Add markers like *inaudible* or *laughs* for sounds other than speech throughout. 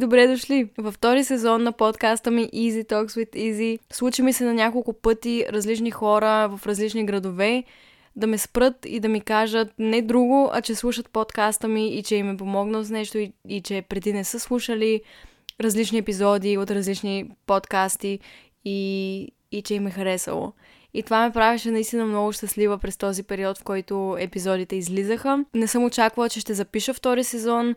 Добре дошли! Във втори сезон на подкаста ми Easy Talks with Easy случи ми се на няколко пъти различни хора в различни градове да ме спрат и да ми кажат не друго, а че слушат подкаста ми и че им е помогнал с нещо и, и че преди не са слушали различни епизоди от различни подкасти и, и че им е харесало. И това ме правеше наистина много щастлива през този период, в който епизодите излизаха. Не съм очаквала, че ще запиша втори сезон.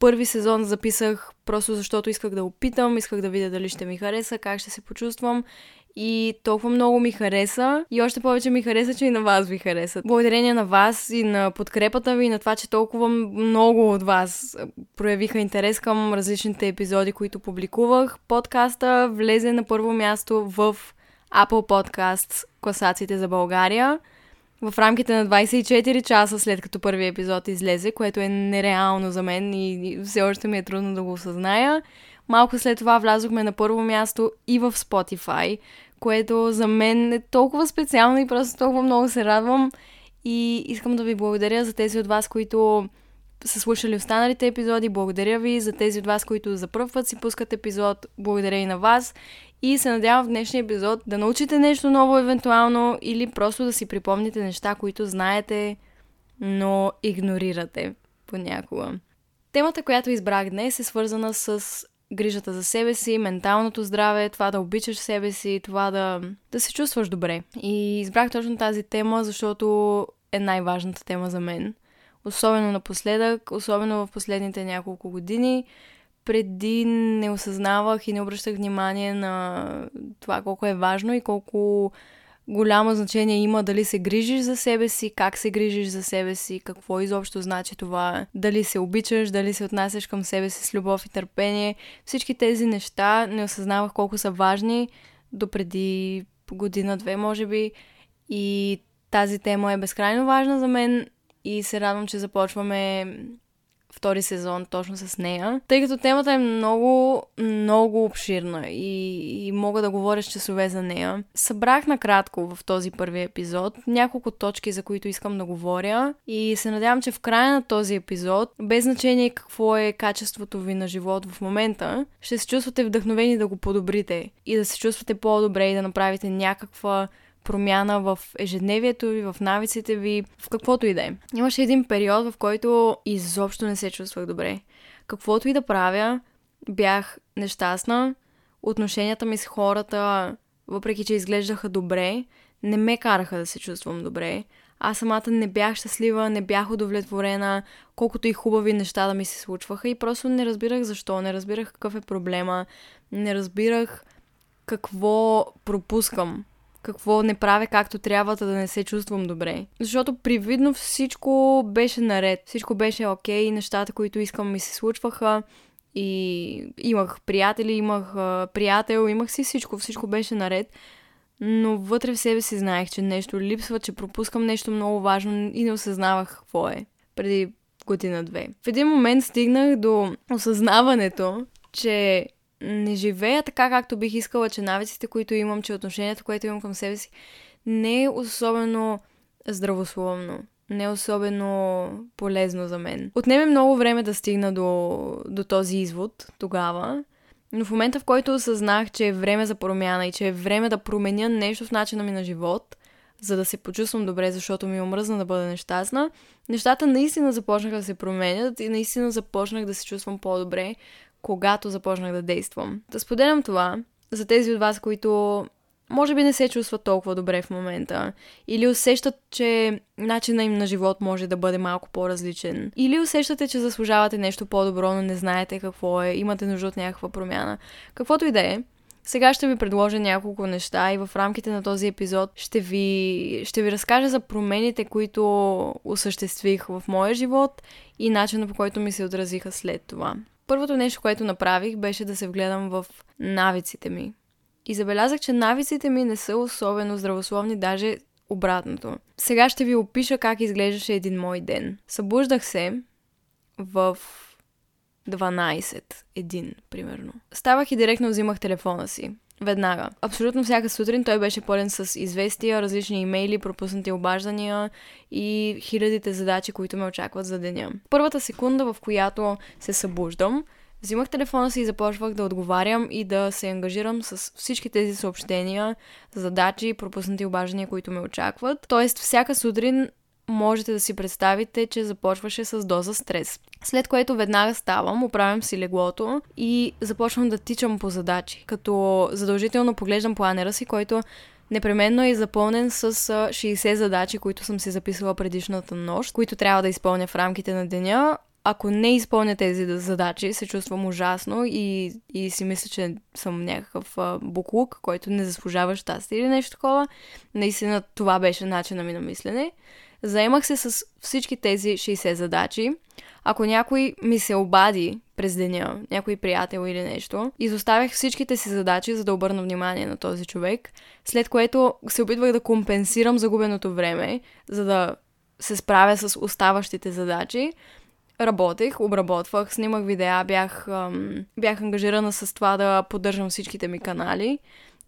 Първи сезон записах просто защото исках да опитам, исках да видя дали ще ми хареса, как ще се почувствам. И толкова много ми хареса. И още повече ми хареса, че и на вас ви харесат. Благодарение на вас и на подкрепата ви, и на това, че толкова много от вас проявиха интерес към различните епизоди, които публикувах. Подкаста влезе на първо място в Apple Podcasts класациите за България в рамките на 24 часа след като първият епизод излезе, което е нереално за мен и все още ми е трудно да го осъзная. Малко след това влязохме на първо място и в Spotify, което за мен е толкова специално и просто толкова много се радвам. И искам да ви благодаря за тези от вас, които са слушали останалите епизоди. Благодаря ви за тези от вас, които за първ път си пускат епизод. Благодаря и на вас. И се надявам в днешния епизод да научите нещо ново евентуално или просто да си припомните неща, които знаете, но игнорирате понякога. Темата, която избрах днес е свързана с грижата за себе си, менталното здраве, това да обичаш себе си, това да, да се чувстваш добре. И избрах точно тази тема, защото е най-важната тема за мен. Особено напоследък, особено в последните няколко години преди не осъзнавах и не обръщах внимание на това колко е важно и колко голямо значение има дали се грижиш за себе си, как се грижиш за себе си, какво изобщо значи това, дали се обичаш, дали се отнасяш към себе си с любов и търпение. Всички тези неща не осъзнавах колко са важни до преди година-две, може би. И тази тема е безкрайно важна за мен и се радвам, че започваме втори сезон точно с нея, тъй като темата е много, много обширна и, и мога да говоря с часове за нея. Събрах накратко в този първи епизод няколко точки, за които искам да говоря и се надявам, че в края на този епизод, без значение какво е качеството ви на живот в момента, ще се чувствате вдъхновени да го подобрите и да се чувствате по-добре и да направите някаква промяна в ежедневието ви, в навиците ви, в каквото и да е. Имаше един период, в който изобщо не се чувствах добре. Каквото и да правя, бях нещастна. Отношенията ми с хората, въпреки че изглеждаха добре, не ме караха да се чувствам добре. Аз самата не бях щастлива, не бях удовлетворена, колкото и хубави неща да ми се случваха и просто не разбирах защо, не разбирах какъв е проблема, не разбирах какво пропускам какво не правя както трябва, да не се чувствам добре. Защото привидно всичко беше наред. Всичко беше окей, okay, нещата, които искам ми се случваха. И имах приятели, имах приятел, имах си всичко, всичко беше наред. Но вътре в себе си знаех, че нещо липсва, че пропускам нещо много важно и не осъзнавах какво е. Преди година-две. В един момент стигнах до осъзнаването, че не живея така, както бих искала, че навиците, които имам, че отношението, което имам към себе си, не е особено здравословно. Не е особено полезно за мен. Отнеме много време да стигна до, до този извод тогава, но в момента, в който осъзнах, че е време за промяна и че е време да променя нещо в начина ми на живот, за да се почувствам добре, защото ми омръзна да бъда нещастна, нещата наистина започнаха да се променят и наистина започнах да се чувствам по-добре, когато започнах да действам. Да споделям това за тези от вас, които може би не се чувстват толкова добре в момента, или усещат, че начинът им на живот може да бъде малко по-различен, или усещате, че заслужавате нещо по-добро, но не знаете какво е, имате нужда от някаква промяна. Каквото и да е, сега ще ви предложа няколко неща и в рамките на този епизод ще ви, ще ви разкажа за промените, които осъществих в моя живот и начина по който ми се отразиха след това. Първото нещо, което направих, беше да се вгледам в навиците ми. И забелязах, че навиците ми не са особено здравословни, даже обратното. Сега ще ви опиша как изглеждаше един мой ден. Събуждах се в 12, един, примерно. Ставах и директно взимах телефона си веднага. Абсолютно всяка сутрин той беше пълен с известия, различни имейли, пропуснати обаждания и хилядите задачи, които ме очакват за деня. Първата секунда, в която се събуждам, Взимах телефона си и започвах да отговарям и да се ангажирам с всички тези съобщения, задачи, пропуснати обаждания, които ме очакват. Тоест, всяка сутрин можете да си представите, че започваше с доза стрес. След което веднага ставам, оправям си леглото и започвам да тичам по задачи, като задължително поглеждам планера си, който непременно е запълнен с 60 задачи, които съм си записала предишната нощ, които трябва да изпълня в рамките на деня. Ако не изпълня тези задачи, се чувствам ужасно и, и си мисля, че съм някакъв буклук, който не заслужава щастие или нещо такова. Наистина това беше начина ми на мислене. Заемах се с всички тези 60 задачи. Ако някой ми се обади през деня, някой приятел или нещо, изоставях всичките си задачи, за да обърна внимание на този човек, след което се опитвах да компенсирам загубеното време, за да се справя с оставащите задачи. Работех, обработвах, снимах видеа, бях, ам, бях ангажирана с това да поддържам всичките ми канали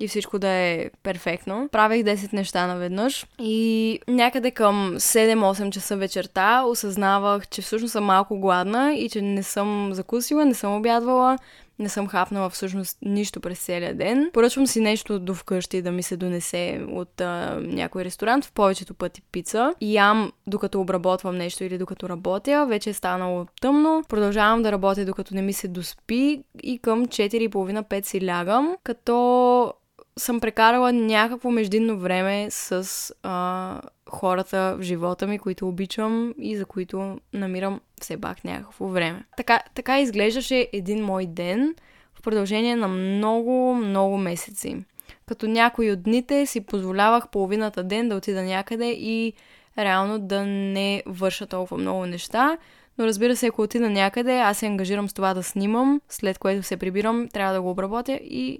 и всичко да е перфектно. Правех 10 неща наведнъж и някъде към 7-8 часа вечерта осъзнавах, че всъщност съм малко гладна и че не съм закусила, не съм обядвала, не съм хапнала всъщност нищо през целия ден. Поръчвам си нещо до вкъщи да ми се донесе от а, някой ресторант, в повечето пъти пица. И ям докато обработвам нещо или докато работя. Вече е станало тъмно. Продължавам да работя докато не ми се доспи и към 4.30-5 си лягам, като съм прекарала някакво междинно време с а, хората в живота ми, които обичам и за които намирам все пак някакво време. Така, така изглеждаше един мой ден в продължение на много, много месеци. Като някои от дните си позволявах половината ден да отида някъде и реално да не върша толкова много неща. Но разбира се, ако отида някъде, аз се ангажирам с това да снимам, след което се прибирам, трябва да го обработя и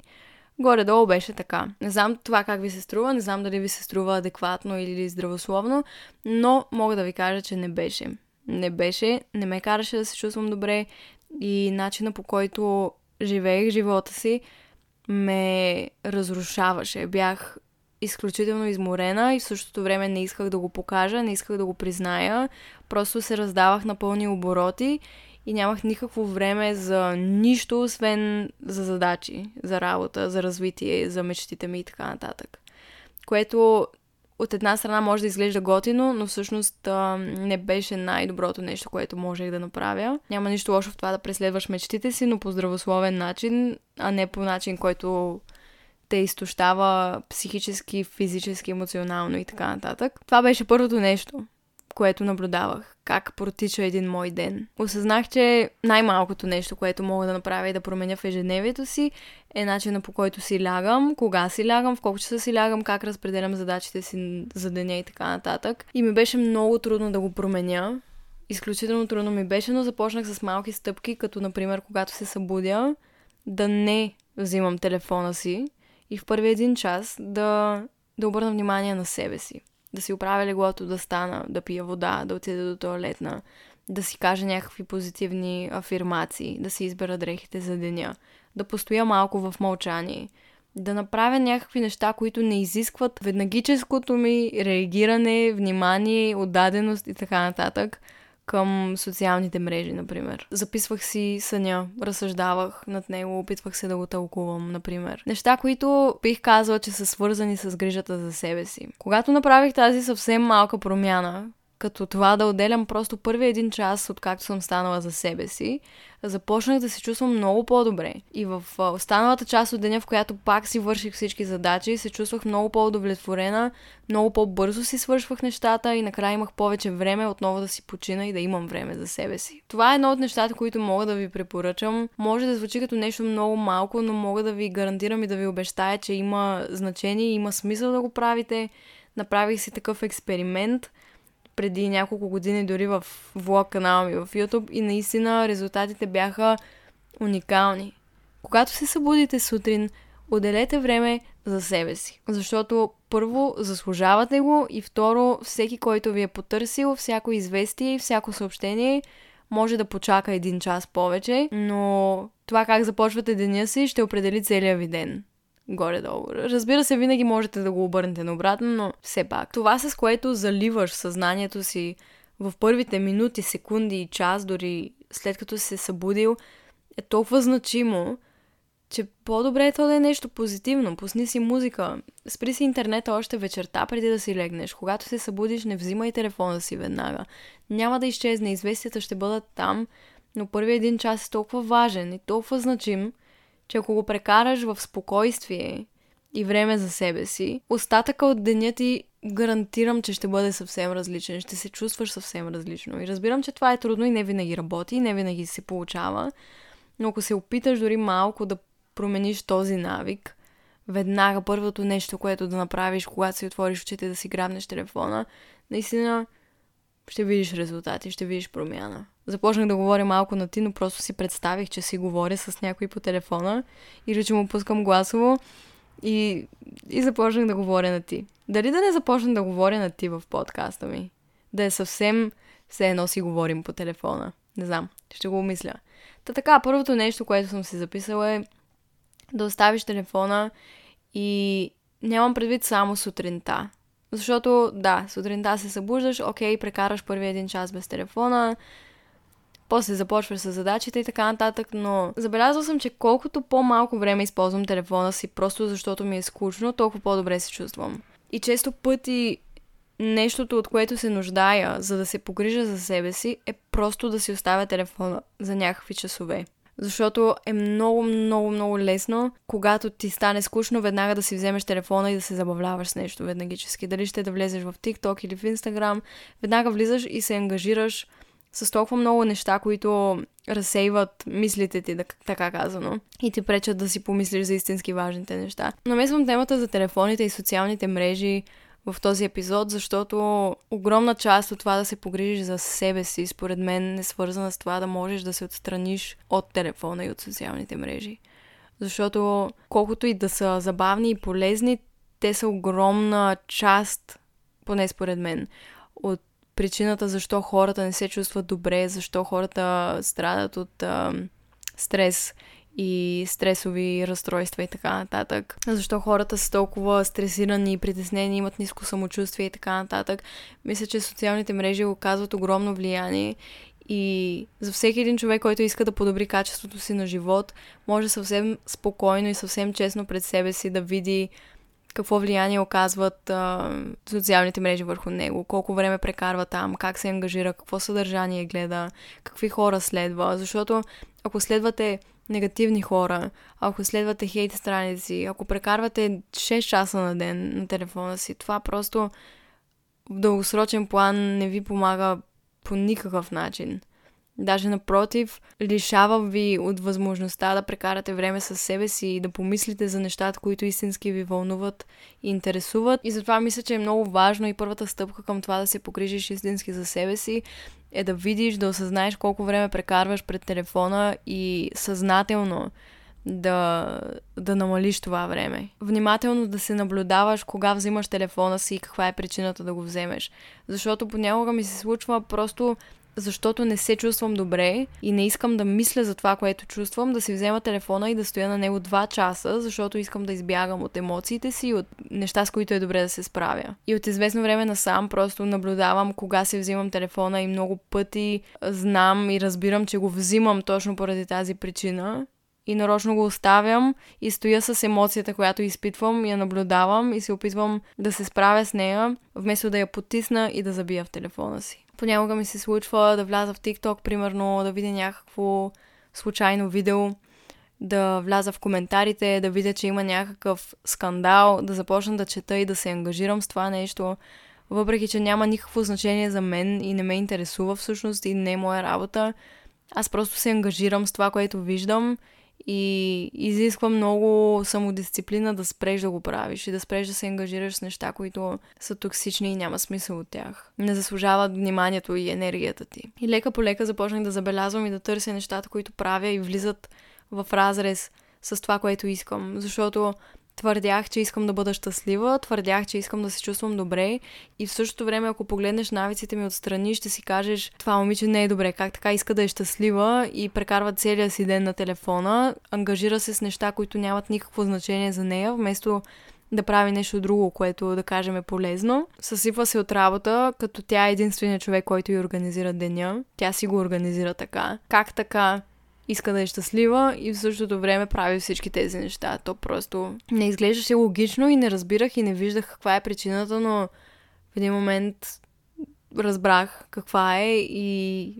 Горе-долу беше така. Не знам това как ви се струва, не знам дали ви се струва адекватно или здравословно, но мога да ви кажа, че не беше. Не беше, не ме караше да се чувствам добре и начина по който живеех живота си ме разрушаваше. Бях изключително изморена и в същото време не исках да го покажа, не исках да го призная. Просто се раздавах на пълни обороти и нямах никакво време за нищо, освен за задачи, за работа, за развитие, за мечтите ми и така нататък. Което от една страна може да изглежда готино, но всъщност а, не беше най-доброто нещо, което можех да направя. Няма нищо лошо в това да преследваш мечтите си, но по здравословен начин, а не по начин, който те изтощава психически, физически, емоционално и така нататък. Това беше първото нещо което наблюдавах, как протича един мой ден. Осъзнах, че най-малкото нещо, което мога да направя и да променя в ежедневието си, е начина по който си лягам, кога си лягам, в колко часа си лягам, как разпределям задачите си за деня и така нататък. И ми беше много трудно да го променя. Изключително трудно ми беше, но започнах с малки стъпки, като например, когато се събудя, да не взимам телефона си и в първи един час да, да обърна внимание на себе си да си оправя леглото, да стана, да пия вода, да отида до туалетна, да си кажа някакви позитивни афирмации, да си избера дрехите за деня, да постоя малко в мълчание, да направя някакви неща, които не изискват веднагическото ми реагиране, внимание, отдаденост и така нататък – към социалните мрежи, например. Записвах си съня, разсъждавах над него, опитвах се да го тълкувам, например. Неща, които бих казала, че са свързани с грижата за себе си. Когато направих тази съвсем малка промяна, като това да отделям просто първи един час, откакто съм станала за себе си, започнах да се чувствам много по-добре. И в останалата част от деня, в която пак си върших всички задачи, се чувствах много по-удовлетворена, много по-бързо си свършвах нещата и накрая имах повече време отново да си почина и да имам време за себе си. Това е едно от нещата, които мога да ви препоръчам. Може да звучи като нещо много малко, но мога да ви гарантирам и да ви обещая, че има значение и има смисъл да го правите. Направих си такъв експеримент – преди няколко години дори в влог канала ми в YouTube и наистина резултатите бяха уникални. Когато се събудите сутрин, отделете време за себе си. Защото първо заслужавате го и второ всеки, който ви е потърсил, всяко известие и всяко съобщение може да почака един час повече, но това как започвате деня си ще определи целия ви ден горе-долу. Разбира се, винаги можете да го обърнете наобратно, но все пак. Това с което заливаш съзнанието си в първите минути, секунди и час, дори след като си се събудил, е толкова значимо, че по-добре е то да е нещо позитивно. Пусни си музика. Спри си интернета още вечерта, преди да си легнеш. Когато се събудиш, не взимай телефона си веднага. Няма да изчезне, известията ще бъдат там, но първи един час е толкова важен и толкова значим, че ако го прекараш в спокойствие и време за себе си, остатъка от деня ти гарантирам, че ще бъде съвсем различен, ще се чувстваш съвсем различно. И разбирам, че това е трудно и не винаги работи, не винаги се получава, но ако се опиташ дори малко да промениш този навик, веднага първото нещо, което да направиш, когато си отвориш очите да си грабнеш телефона, наистина ще видиш резултати, ще видиш промяна. Започнах да говоря малко на ти, но просто си представих, че си говоря с някой по телефона и че му пускам гласово и, и започнах да говоря на ти. Дали да не започна да говоря на ти в подкаста ми? Да е съвсем все едно си говорим по телефона. Не знам, ще го умисля. Та така, първото нещо, което съм си записала е да оставиш телефона и нямам предвид само сутринта. Защото, да, сутринта се събуждаш, окей, прекараш първи един час без телефона, после започваш с задачите и така нататък, но забелязал съм, че колкото по-малко време използвам телефона си, просто защото ми е скучно, толкова по-добре се чувствам. И често пъти нещото, от което се нуждая, за да се погрижа за себе си, е просто да си оставя телефона за някакви часове. Защото е много, много, много лесно, когато ти стане скучно, веднага да си вземеш телефона и да се забавляваш с нещо веднагически. Дали ще да влезеш в TikTok или в Instagram, веднага влизаш и се ангажираш с толкова много неща, които разсейват мислите ти, така казано, и ти пречат да си помислиш за истински важните неща. Намесвам темата за телефоните и социалните мрежи в този епизод, защото огромна част от това да се погрижиш за себе си, според мен, е свързана с това да можеш да се отстраниш от телефона и от социалните мрежи. Защото колкото и да са забавни и полезни, те са огромна част, поне според мен, от причината защо хората не се чувстват добре, защо хората страдат от а, стрес и стресови разстройства и така нататък. Защо хората са толкова стресирани и притеснени, имат ниско самочувствие и така нататък. Мисля, че социалните мрежи оказват огромно влияние и за всеки един човек, който иска да подобри качеството си на живот, може съвсем спокойно и съвсем честно пред себе си да види какво влияние оказват а, социалните мрежи върху него, колко време прекарва там, как се ангажира, какво съдържание гледа, какви хора следва. Защото ако следвате негативни хора, ако следвате хейт страници, ако прекарвате 6 часа на ден на телефона си, това просто в дългосрочен план не ви помага по никакъв начин. Даже напротив, лишава ви от възможността да прекарате време с себе си и да помислите за нещата, които истински ви вълнуват и интересуват. И затова мисля, че е много важно и първата стъпка към това да се погрижиш истински за себе си е да видиш, да осъзнаеш колко време прекарваш пред телефона и съзнателно да, да намалиш това време. Внимателно да се наблюдаваш кога взимаш телефона си и каква е причината да го вземеш. Защото понякога ми се случва просто защото не се чувствам добре и не искам да мисля за това, което чувствам, да си взема телефона и да стоя на него два часа, защото искам да избягам от емоциите си и от неща, с които е добре да се справя. И от известно време насам просто наблюдавам кога си взимам телефона и много пъти знам и разбирам, че го взимам точно поради тази причина и нарочно го оставям и стоя с емоцията, която изпитвам, я наблюдавам и се опитвам да се справя с нея, вместо да я потисна и да забия в телефона си. Понякога ми се случва да вляза в TikTok, примерно, да видя някакво случайно видео, да вляза в коментарите, да видя, че има някакъв скандал, да започна да чета и да се ангажирам с това нещо, въпреки че няма никакво значение за мен и не ме интересува всъщност и не е моя работа. Аз просто се ангажирам с това, което виждам и изисква много самодисциплина да спреш да го правиш и да спреш да се ангажираш с неща, които са токсични и няма смисъл от тях. Не заслужават вниманието и енергията ти. И лека по лека започнах да забелязвам и да търся нещата, които правя и влизат в разрез с това, което искам. Защото Твърдях, че искам да бъда щастлива, твърдях, че искам да се чувствам добре и в същото време, ако погледнеш навиците ми отстрани, ще си кажеш, това момиче не е добре, как така иска да е щастлива и прекарва целия си ден на телефона, ангажира се с неща, които нямат никакво значение за нея, вместо да прави нещо друго, което да кажем е полезно. Съсипва се от работа, като тя е единственият човек, който й организира деня. Тя си го организира така. Как така? Иска да е щастлива и в същото време прави всички тези неща. То просто не изглеждаше логично и не разбирах и не виждах каква е причината, но в един момент разбрах каква е и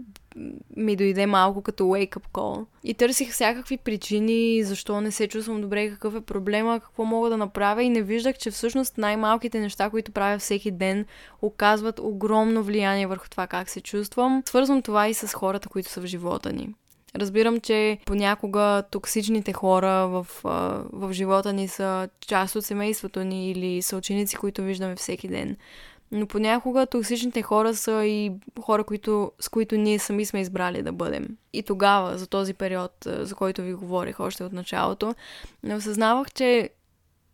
ми дойде малко като wake-up call. И търсих всякакви причини, защо не се чувствам добре, какъв е проблема, какво мога да направя и не виждах, че всъщност най-малките неща, които правя всеки ден, оказват огромно влияние върху това как се чувствам. Свързвам това и с хората, които са в живота ни. Разбирам, че понякога токсичните хора в, в живота ни са част от семейството ни или са ученици, които виждаме всеки ден. Но понякога токсичните хора са и хора, които, с които ние сами сме избрали да бъдем. И тогава, за този период, за който ви говорих още от началото, осъзнавах, че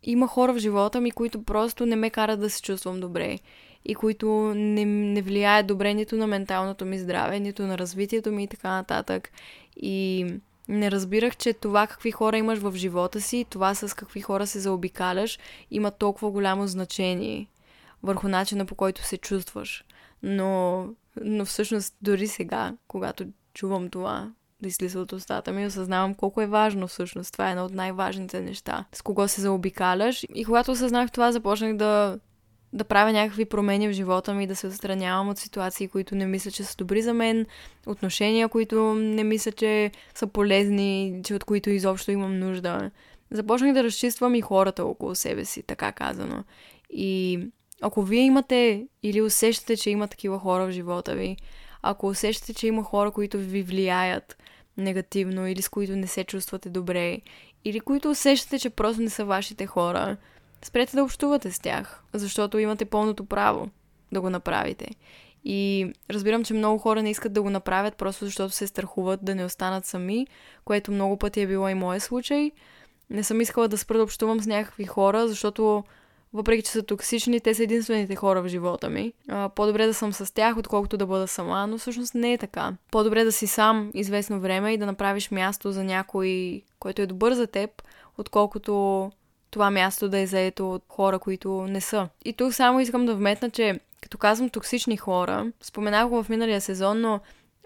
има хора в живота ми, които просто не ме карат да се чувствам добре и които не, не влияят добре нито на менталното ми здраве, нито на развитието ми и така нататък. И не разбирах, че това какви хора имаш в живота си, това с какви хора се заобикаляш, има толкова голямо значение върху начина по който се чувстваш. Но, но всъщност дори сега, когато чувам това, да излиза от устата ми, осъзнавам колко е важно всъщност. Това е едно от най-важните неща. С кого се заобикаляш. И когато осъзнах това, започнах да, да правя някакви промени в живота ми, да се отстранявам от ситуации, които не мисля, че са добри за мен, отношения, които не мисля, че са полезни, че от които изобщо имам нужда. Започнах да разчиствам и хората около себе си, така казано. И ако вие имате или усещате, че има такива хора в живота ви, ако усещате, че има хора, които ви влияят негативно или с които не се чувствате добре, или които усещате, че просто не са вашите хора, спрете да общувате с тях, защото имате пълното право да го направите. И разбирам, че много хора не искат да го направят просто защото се страхуват да не останат сами, което много пъти е било и моят случай. Не съм искала да спра да общувам с някакви хора, защото въпреки че са токсични, те са единствените хора в живота ми. А, по-добре да съм с тях, отколкото да бъда сама, но всъщност не е така. По-добре да си сам известно време и да направиш място за някой, който е добър за теб, отколкото това място да е заето от хора, които не са. И тук само искам да вметна, че като казвам токсични хора, споменах го в миналия сезон, но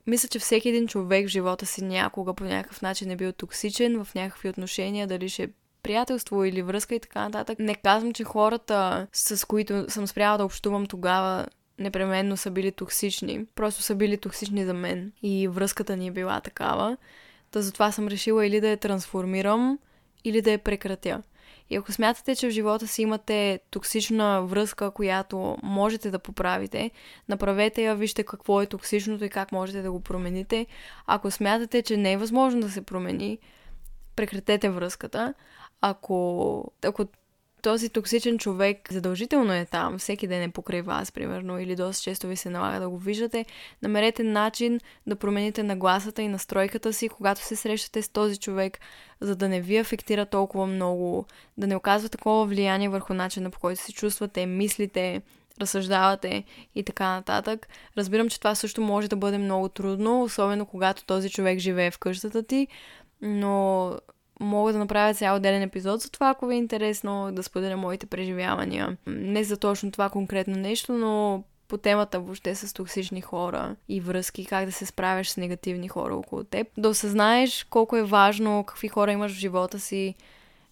мисля, че всеки един човек в живота си някога по някакъв начин е бил токсичен в някакви отношения, дали ще приятелство или връзка и така нататък. Не казвам, че хората, с които съм спряла да общувам тогава, непременно са били токсични. Просто са били токсични за мен. И връзката ни е била такава. Та затова съм решила или да я трансформирам, или да я прекратя. И ако смятате, че в живота си имате токсична връзка, която можете да поправите, направете я, вижте какво е токсичното и как можете да го промените. Ако смятате, че не е възможно да се промени, прекратете връзката ако, ако този токсичен човек задължително е там, всеки ден е покрай вас, примерно, или доста често ви се налага да го виждате, намерете начин да промените нагласата и настройката си, когато се срещате с този човек, за да не ви афектира толкова много, да не оказва такова влияние върху начина по който се чувствате, мислите, разсъждавате и така нататък. Разбирам, че това също може да бъде много трудно, особено когато този човек живее в къщата ти, но мога да направя цял отделен епизод за това, ако ви е интересно да споделя моите преживявания. Не за точно това конкретно нещо, но по темата въобще с токсични хора и връзки, как да се справяш с негативни хора около теб. Да осъзнаеш колко е важно, какви хора имаш в живота си,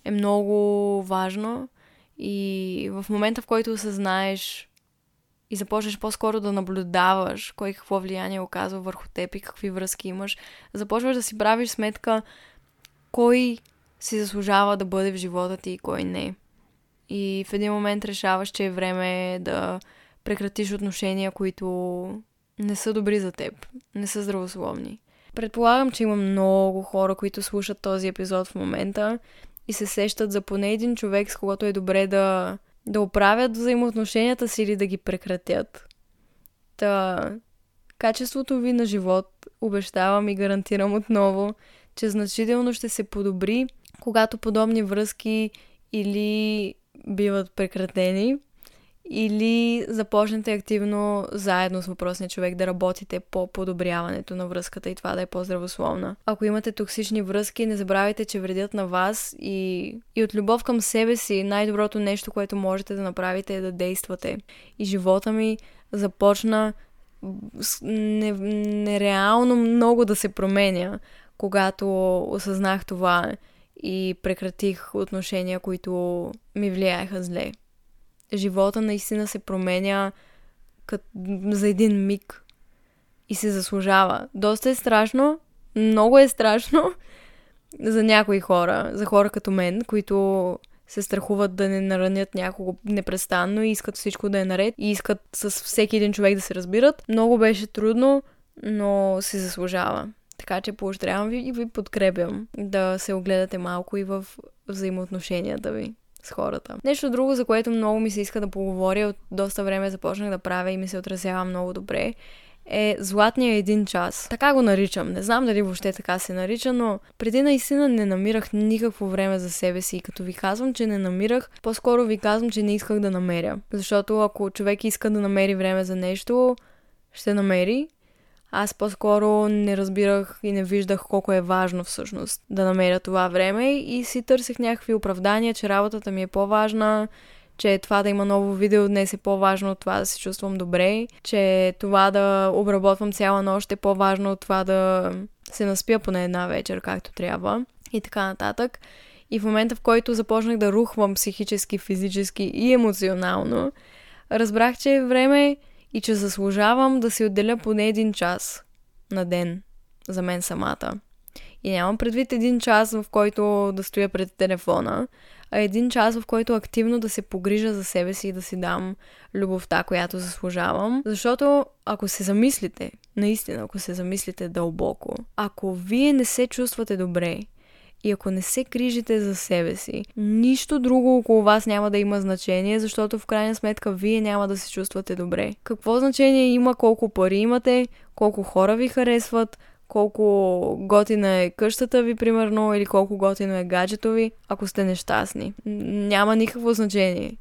е много важно. И в момента, в който осъзнаеш и започнеш по-скоро да наблюдаваш кой какво влияние оказва върху теб и какви връзки имаш, започваш да си правиш сметка кой си заслужава да бъде в живота ти и кой не. И в един момент решаваш, че е време да прекратиш отношения, които не са добри за теб, не са здравословни. Предполагам, че има много хора, които слушат този епизод в момента и се сещат за поне един човек, с когото е добре да, да оправят взаимоотношенията си или да ги прекратят. Та, качеството ви на живот, обещавам и гарантирам отново, че значително ще се подобри, когато подобни връзки или биват прекратени, или започнете активно заедно с въпросния човек да работите по подобряването на връзката и това да е по-здравословна. Ако имате токсични връзки, не забравяйте, че вредят на вас и, и от любов към себе си най-доброто нещо, което можете да направите е да действате. И живота ми започна нереално много да се променя когато осъзнах това и прекратих отношения, които ми влияеха зле. Живота наистина се променя кът... за един миг и се заслужава. Доста е страшно, много е страшно *laughs* за някои хора, за хора като мен, които се страхуват да не наранят някого непрестанно и искат всичко да е наред и искат с всеки един човек да се разбират. Много беше трудно, но се заслужава. Така че поощрявам ви и ви подкрепям да се огледате малко и в взаимоотношенията ви с хората. Нещо друго, за което много ми се иска да поговоря, от доста време започнах да правя и ми се отразява много добре, е златния един час. Така го наричам. Не знам дали въобще така се нарича, но преди наистина не намирах никакво време за себе си. Като ви казвам, че не намирах, по-скоро ви казвам, че не исках да намеря. Защото ако човек иска да намери време за нещо, ще намери. Аз по-скоро не разбирах и не виждах колко е важно всъщност да намеря това време и си търсих някакви оправдания, че работата ми е по-важна, че това да има ново видео днес е по-важно от това да се чувствам добре, че това да обработвам цяла нощ е по-важно от това да се наспя поне една вечер, както трябва и така нататък. И в момента, в който започнах да рухвам психически, физически и емоционално, разбрах, че е време и че заслужавам да си отделя поне един час на ден за мен самата. И нямам предвид един час, в който да стоя пред телефона, а един час, в който активно да се погрижа за себе си и да си дам любовта, която заслужавам. Защото ако се замислите, наистина, ако се замислите дълбоко, ако вие не се чувствате добре, и ако не се грижите за себе си, нищо друго около вас няма да има значение, защото в крайна сметка вие няма да се чувствате добре. Какво значение има колко пари имате, колко хора ви харесват, колко готина е къщата ви, примерно, или колко готино е гаджето ви, ако сте нещастни. Няма никакво значение.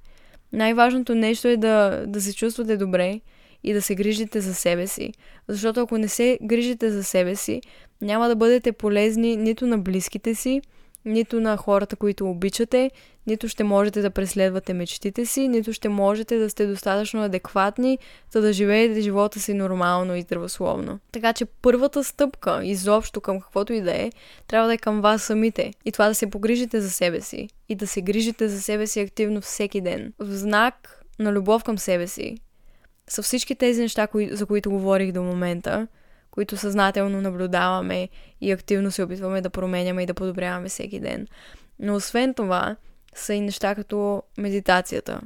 Най-важното нещо е да, да се чувствате добре и да се грижите за себе си. Защото ако не се грижите за себе си, няма да бъдете полезни нито на близките си, нито на хората, които обичате, нито ще можете да преследвате мечтите си, нито ще можете да сте достатъчно адекватни, за да живеете живота си нормално и здравословно. Така че първата стъпка изобщо към каквото и да е, трябва да е към вас самите. И това да се погрижите за себе си. И да се грижите за себе си активно всеки ден. В знак на любов към себе си са всички тези неща, за които говорих до момента – които съзнателно наблюдаваме и активно се опитваме да променяме и да подобряваме всеки ден. Но освен това, са и неща като медитацията,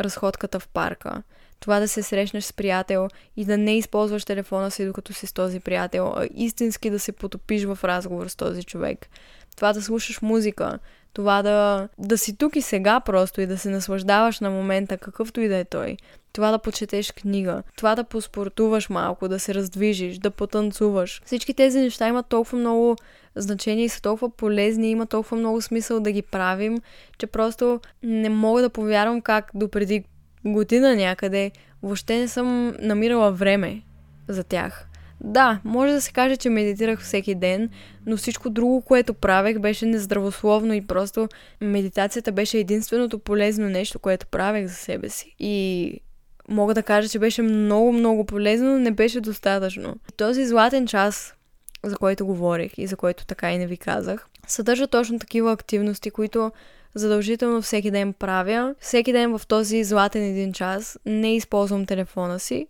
разходката в парка, това да се срещнеш с приятел и да не използваш телефона си докато си с този приятел, а истински да се потопиш в разговор с този човек. Това да слушаш музика, това да, да си тук и сега просто и да се наслаждаваш на момента, какъвто и да е той това да почетеш книга, това да поспортуваш малко, да се раздвижиш, да потанцуваш. Всички тези неща имат толкова много значение и са толкова полезни, има толкова много смисъл да ги правим, че просто не мога да повярвам как допреди година някъде въобще не съм намирала време за тях. Да, може да се каже, че медитирах всеки ден, но всичко друго, което правех, беше нездравословно и просто медитацията беше единственото полезно нещо, което правех за себе си. И мога да кажа, че беше много, много полезно, но не беше достатъчно. Този златен час, за който говорих и за който така и не ви казах, съдържа точно такива активности, които задължително всеки ден правя. Всеки ден в този златен един час не използвам телефона си.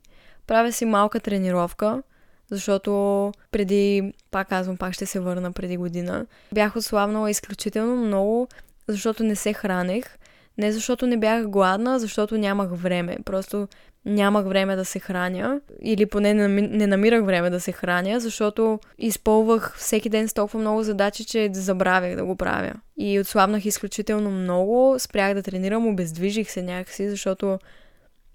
Правя си малка тренировка, защото преди, пак казвам, пак ще се върна преди година, бях отслабнала изключително много, защото не се хранех не защото не бях гладна, защото нямах време. Просто нямах време да се храня. Или поне не намирах време да се храня, защото изпълвах всеки ден с толкова много задачи, че забравях да го правя. И отслабнах изключително много, спрях да тренирам, обездвижих се някакси, защото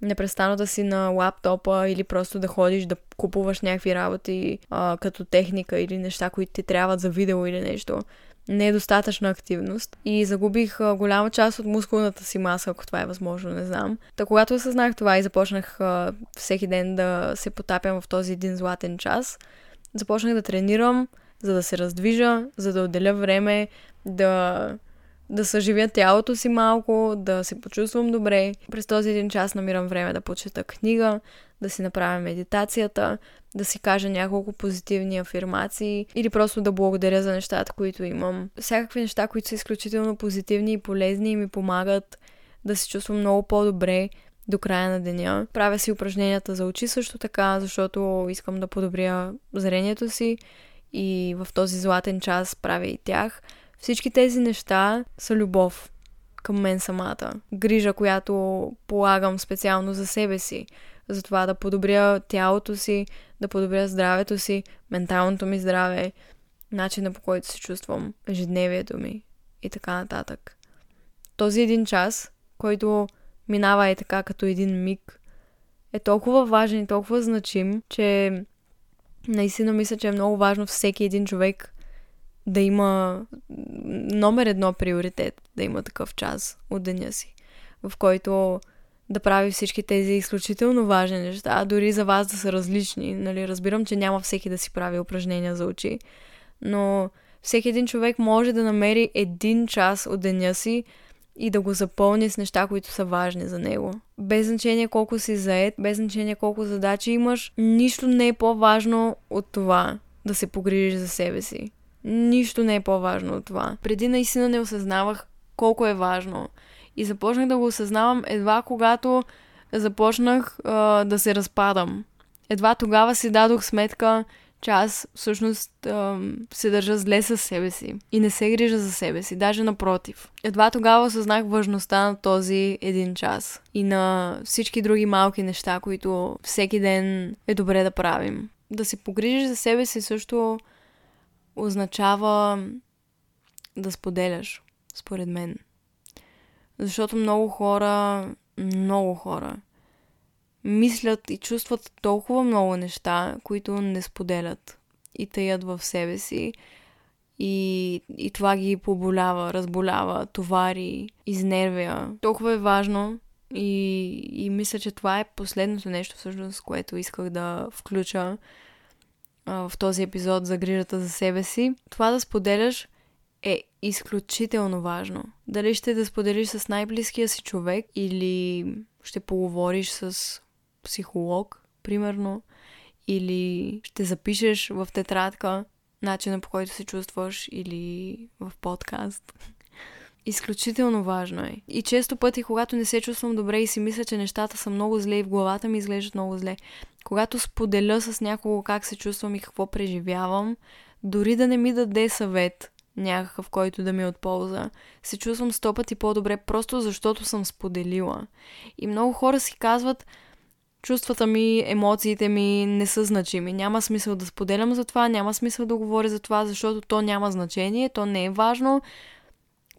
непрестанно да си на лаптопа или просто да ходиш да купуваш някакви работи а, като техника или неща, които ти трябват за видео или нещо не е достатъчна активност и загубих а, голяма част от мускулната си маса, ако това е възможно, не знам. Та когато осъзнах това и започнах а, всеки ден да се потапям в този един златен час, започнах да тренирам, за да се раздвижа, за да отделя време, да да съживя тялото си малко, да се почувствам добре. През този един час намирам време да почета книга, да си направя медитацията, да си кажа няколко позитивни афирмации или просто да благодаря за нещата, които имам. Всякакви неща, които са изключително позитивни и полезни и ми помагат да се чувствам много по-добре до края на деня. Правя си упражненията за очи също така, защото искам да подобря зрението си и в този златен час правя и тях. Всички тези неща са любов към мен самата. Грижа, която полагам специално за себе си. За това да подобря тялото си, да подобря здравето си, менталното ми здраве, начина по който се чувствам, ежедневието ми и така нататък. Този един час, който минава е така като един миг, е толкова важен и толкова значим, че наистина мисля, че е много важно всеки един човек да има номер едно приоритет, да има такъв час от деня си, в който да прави всички тези изключително важни неща, дори за вас да са различни. Нали? Разбирам, че няма всеки да си прави упражнения за очи, но всеки един човек може да намери един час от деня си и да го запълни с неща, които са важни за него. Без значение колко си заед, без значение колко задачи имаш, нищо не е по-важно от това да се погрижиш за себе си. Нищо не е по-важно от това. Преди наистина не осъзнавах колко е важно. И започнах да го осъзнавам едва когато започнах а, да се разпадам. Едва тогава си дадох сметка, че аз всъщност ам, се държа зле със себе си и не се грижа за себе си, даже напротив. Едва тогава осъзнах важността на този един час и на всички други малки неща, които всеки ден е добре да правим. Да се погрижиш за себе си също означава да споделяш, според мен. Защото много хора, много хора мислят и чувстват толкова много неща, които не споделят и таят в себе си. И, и това ги поболява, разболява, товари, изнервя. Толкова е важно и, и мисля, че това е последното нещо, всъщност, което исках да включа в този епизод за грижата за себе си. Това да споделяш е изключително важно. Дали ще да споделиш с най-близкия си човек или ще поговориш с психолог, примерно, или ще запишеш в тетрадка начина по който се чувстваш или в подкаст. Изключително важно е. И често пъти, когато не се чувствам добре и си мисля, че нещата са много зле и в главата ми изглеждат много зле, когато споделя с някого как се чувствам и какво преживявам, дори да не ми даде съвет, някакъв, който да ми е от полза, се чувствам сто пъти по-добре, просто защото съм споделила. И много хора си казват, чувствата ми, емоциите ми не са значими. Няма смисъл да споделям за това, няма смисъл да говоря за това, защото то няма значение, то не е важно.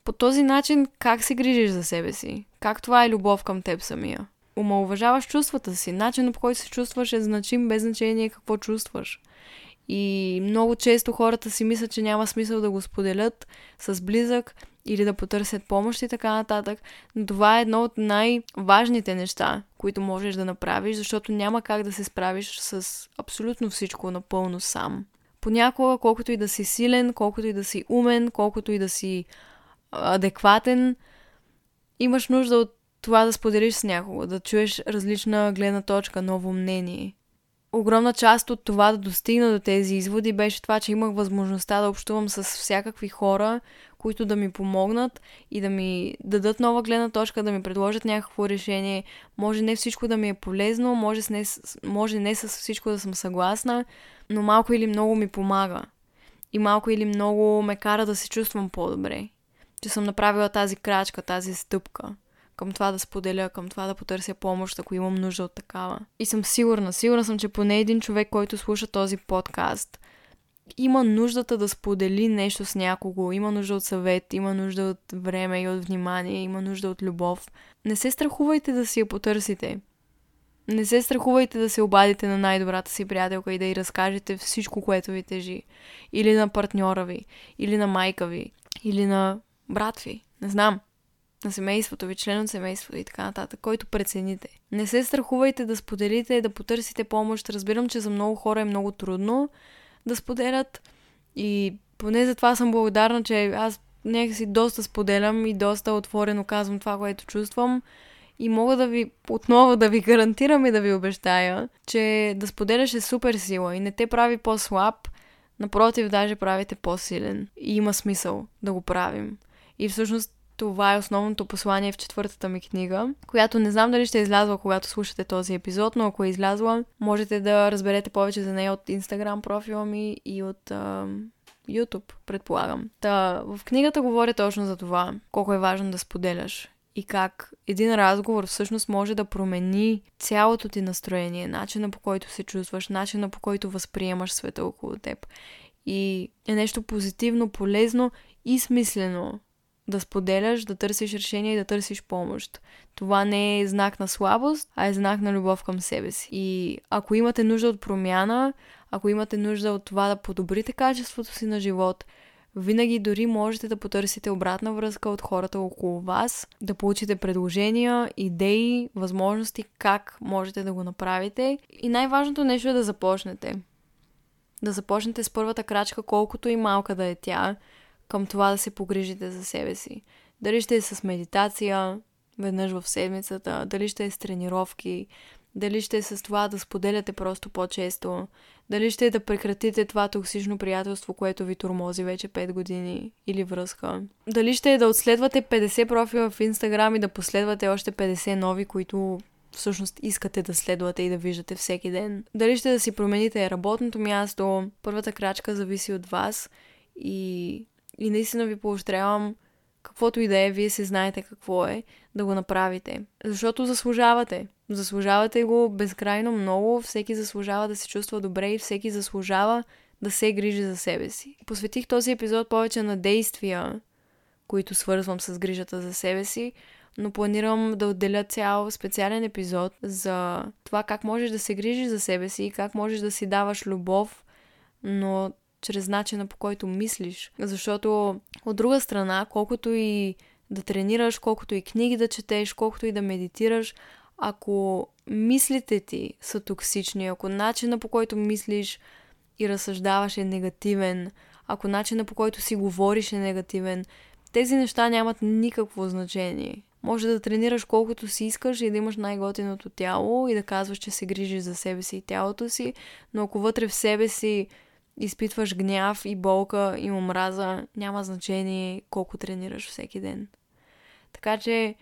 По този начин как се грижиш за себе си? Как това е любов към теб самия? Омалуважаваш чувствата си. Начинът по който се чувстваш е значим без значение какво чувстваш. И много често хората си мислят, че няма смисъл да го споделят с близък или да потърсят помощ и така нататък. Но това е едно от най-важните неща, които можеш да направиш, защото няма как да се справиш с абсолютно всичко напълно сам. Понякога, колкото и да си силен, колкото и да си умен, колкото и да си адекватен, имаш нужда от това да споделиш с някого, да чуеш различна гледна точка, ново мнение огромна част от това да достигна до тези изводи беше това, че имах възможността да общувам с всякакви хора, които да ми помогнат и да ми дадат нова гледна точка, да ми предложат някакво решение. Може не всичко да ми е полезно, може не, може не с всичко да съм съгласна, но малко или много ми помага. И малко или много ме кара да се чувствам по-добре. Че съм направила тази крачка, тази стъпка към това да споделя, към това да потърся помощ, ако имам нужда от такава. И съм сигурна, сигурна съм, че поне един човек, който слуша този подкаст, има нуждата да сподели нещо с някого, има нужда от съвет, има нужда от време и от внимание, има нужда от любов. Не се страхувайте да си я потърсите. Не се страхувайте да се обадите на най-добрата си приятелка и да й разкажете всичко, което ви тежи. Или на партньора ви, или на майка ви, или на брат ви. Не знам на семейството ви, член от семейството и така нататък, който прецените. Не се страхувайте да споделите, да потърсите помощ. Разбирам, че за много хора е много трудно да споделят и поне за това съм благодарна, че аз някакси доста споделям и доста отворено казвам това, което чувствам. И мога да ви отново да ви гарантирам и да ви обещая, че да споделяш е супер сила и не те прави по-слаб, напротив, даже правите по-силен. И има смисъл да го правим. И всъщност това е основното послание в четвъртата ми книга, която не знам дали ще е излязла, когато слушате този епизод, но ако е излязла, можете да разберете повече за нея от Instagram профила ми и от а, YouTube, предполагам. Та, в книгата говоря точно за това, колко е важно да споделяш и как един разговор всъщност може да промени цялото ти настроение, начина по който се чувстваш, начина по който възприемаш света около теб. И е нещо позитивно, полезно и смислено да споделяш, да търсиш решение и да търсиш помощ. Това не е знак на слабост, а е знак на любов към себе си. И ако имате нужда от промяна, ако имате нужда от това да подобрите качеството си на живот, винаги дори можете да потърсите обратна връзка от хората около вас, да получите предложения, идеи, възможности как можете да го направите. И най-важното нещо е да започнете. Да започнете с първата крачка, колкото и малка да е тя, към това да се погрижите за себе си. Дали ще е с медитация веднъж в седмицата, дали ще е с тренировки, дали ще е с това да споделяте просто по-често, дали ще е да прекратите това токсично приятелство, което ви тормози вече 5 години или връзка. Дали ще е да отследвате 50 профила в Инстаграм и да последвате още 50 нови, които всъщност искате да следвате и да виждате всеки ден. Дали ще да си промените работното място, първата крачка зависи от вас и и наистина ви поощрявам, каквото и да е, вие се знаете какво е, да го направите. Защото заслужавате. Заслужавате го безкрайно много, всеки заслужава да се чувства добре и всеки заслужава да се грижи за себе си. Посветих този епизод повече на действия, които свързвам с грижата за себе си, но планирам да отделя цял специален епизод за това как можеш да се грижиш за себе си и как можеш да си даваш любов, но чрез начина по който мислиш. Защото от друга страна, колкото и да тренираш, колкото и книги да четеш, колкото и да медитираш, ако мислите ти са токсични, ако начина по който мислиш и разсъждаваш е негативен, ако начина по който си говориш е негативен, тези неща нямат никакво значение. Може да тренираш колкото си искаш и да имаш най-готиното тяло и да казваш, че се грижиш за себе си и тялото си, но ако вътре в себе си изпитваш гняв и болка и омраза, няма значение колко тренираш всеки ден. Така че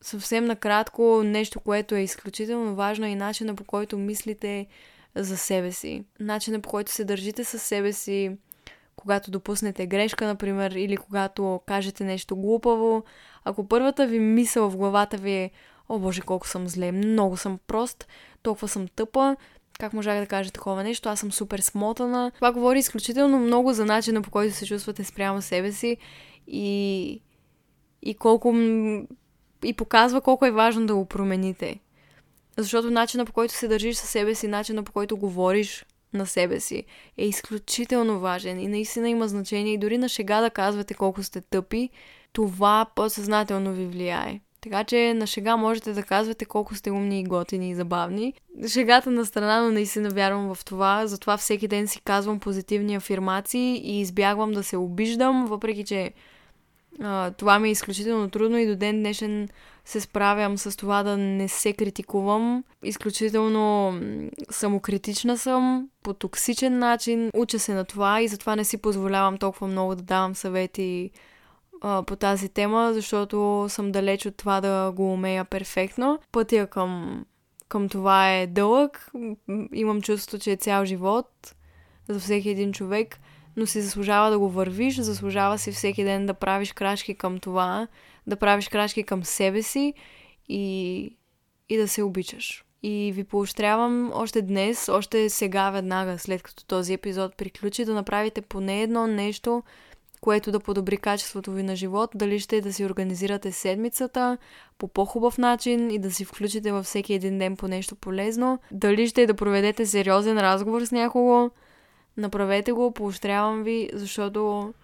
съвсем накратко нещо, което е изключително важно и начина по който мислите за себе си. Начина по който се държите със себе си, когато допуснете грешка, например, или когато кажете нещо глупаво. Ако първата ви мисъл в главата ви е О, боже, колко съм зле, много съм прост, толкова съм тъпа, как можах да кажа такова нещо, аз съм супер смотана. Това говори изключително много за начина по който се чувствате спрямо себе си и, и колко и показва колко е важно да го промените. Защото начина по който се държиш със себе си, начина по който говориш на себе си е изключително важен и наистина има значение и дори на шега да казвате колко сте тъпи, това по-съзнателно ви влияе. Така че на шега можете да казвате колко сте умни и готини и забавни. Шегата на страна, но наистина вярвам в това. Затова всеки ден си казвам позитивни афирмации и избягвам да се обиждам, въпреки че а, това ми е изключително трудно и до ден днешен се справям с това да не се критикувам. Изключително самокритична съм по токсичен начин. Уча се на това и затова не си позволявам толкова много да давам съвети а, по тази тема, защото съм далеч от това да го умея перфектно. Пътя към, към това е дълъг. Имам чувство, че е цял живот за всеки един човек, но си заслужава да го вървиш, заслужава си всеки ден да правиш крачки към това, да правиш крачки към себе си и, и да се обичаш. И ви поощрявам още днес, още сега, веднага, след като този епизод приключи, да направите поне едно нещо, което да подобри качеството ви на живот, дали ще да си организирате седмицата по по-хубав начин и да си включите във всеки един ден по нещо полезно, дали ще да проведете сериозен разговор с някого, направете го, поощрявам ви, защото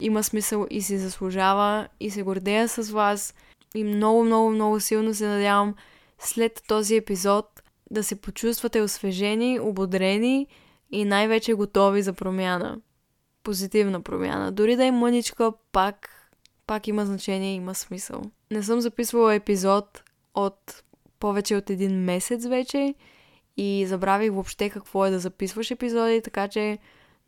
има смисъл и си заслужава и се гордея с вас и много, много, много силно се надявам след този епизод да се почувствате освежени, ободрени и най-вече готови за промяна. Позитивна промяна. Дори да е мъничка, пак, пак има значение, има смисъл. Не съм записвала епизод от повече от един месец вече и забравих въобще какво е да записваш епизоди, така че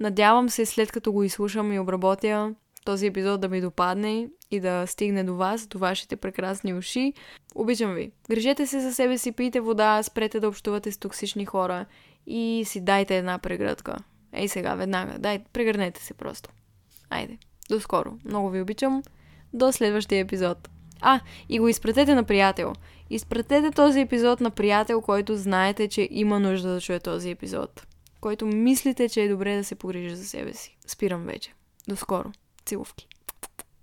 надявам се след като го изслушам и обработя този епизод да ми допадне и да стигне до вас, до вашите прекрасни уши. Обичам ви. Грижете се за себе си, пийте вода, спрете да общувате с токсични хора и си дайте една прегръдка. Ей сега, веднага, дай, прегърнете се просто. Айде, до скоро. Много ви обичам. До следващия епизод. А, и го изпратете на приятел. Изпратете този епизод на приятел, който знаете, че има нужда да чуе този епизод. Който мислите, че е добре да се погрижи за себе си. Спирам вече. До скоро. Целувки.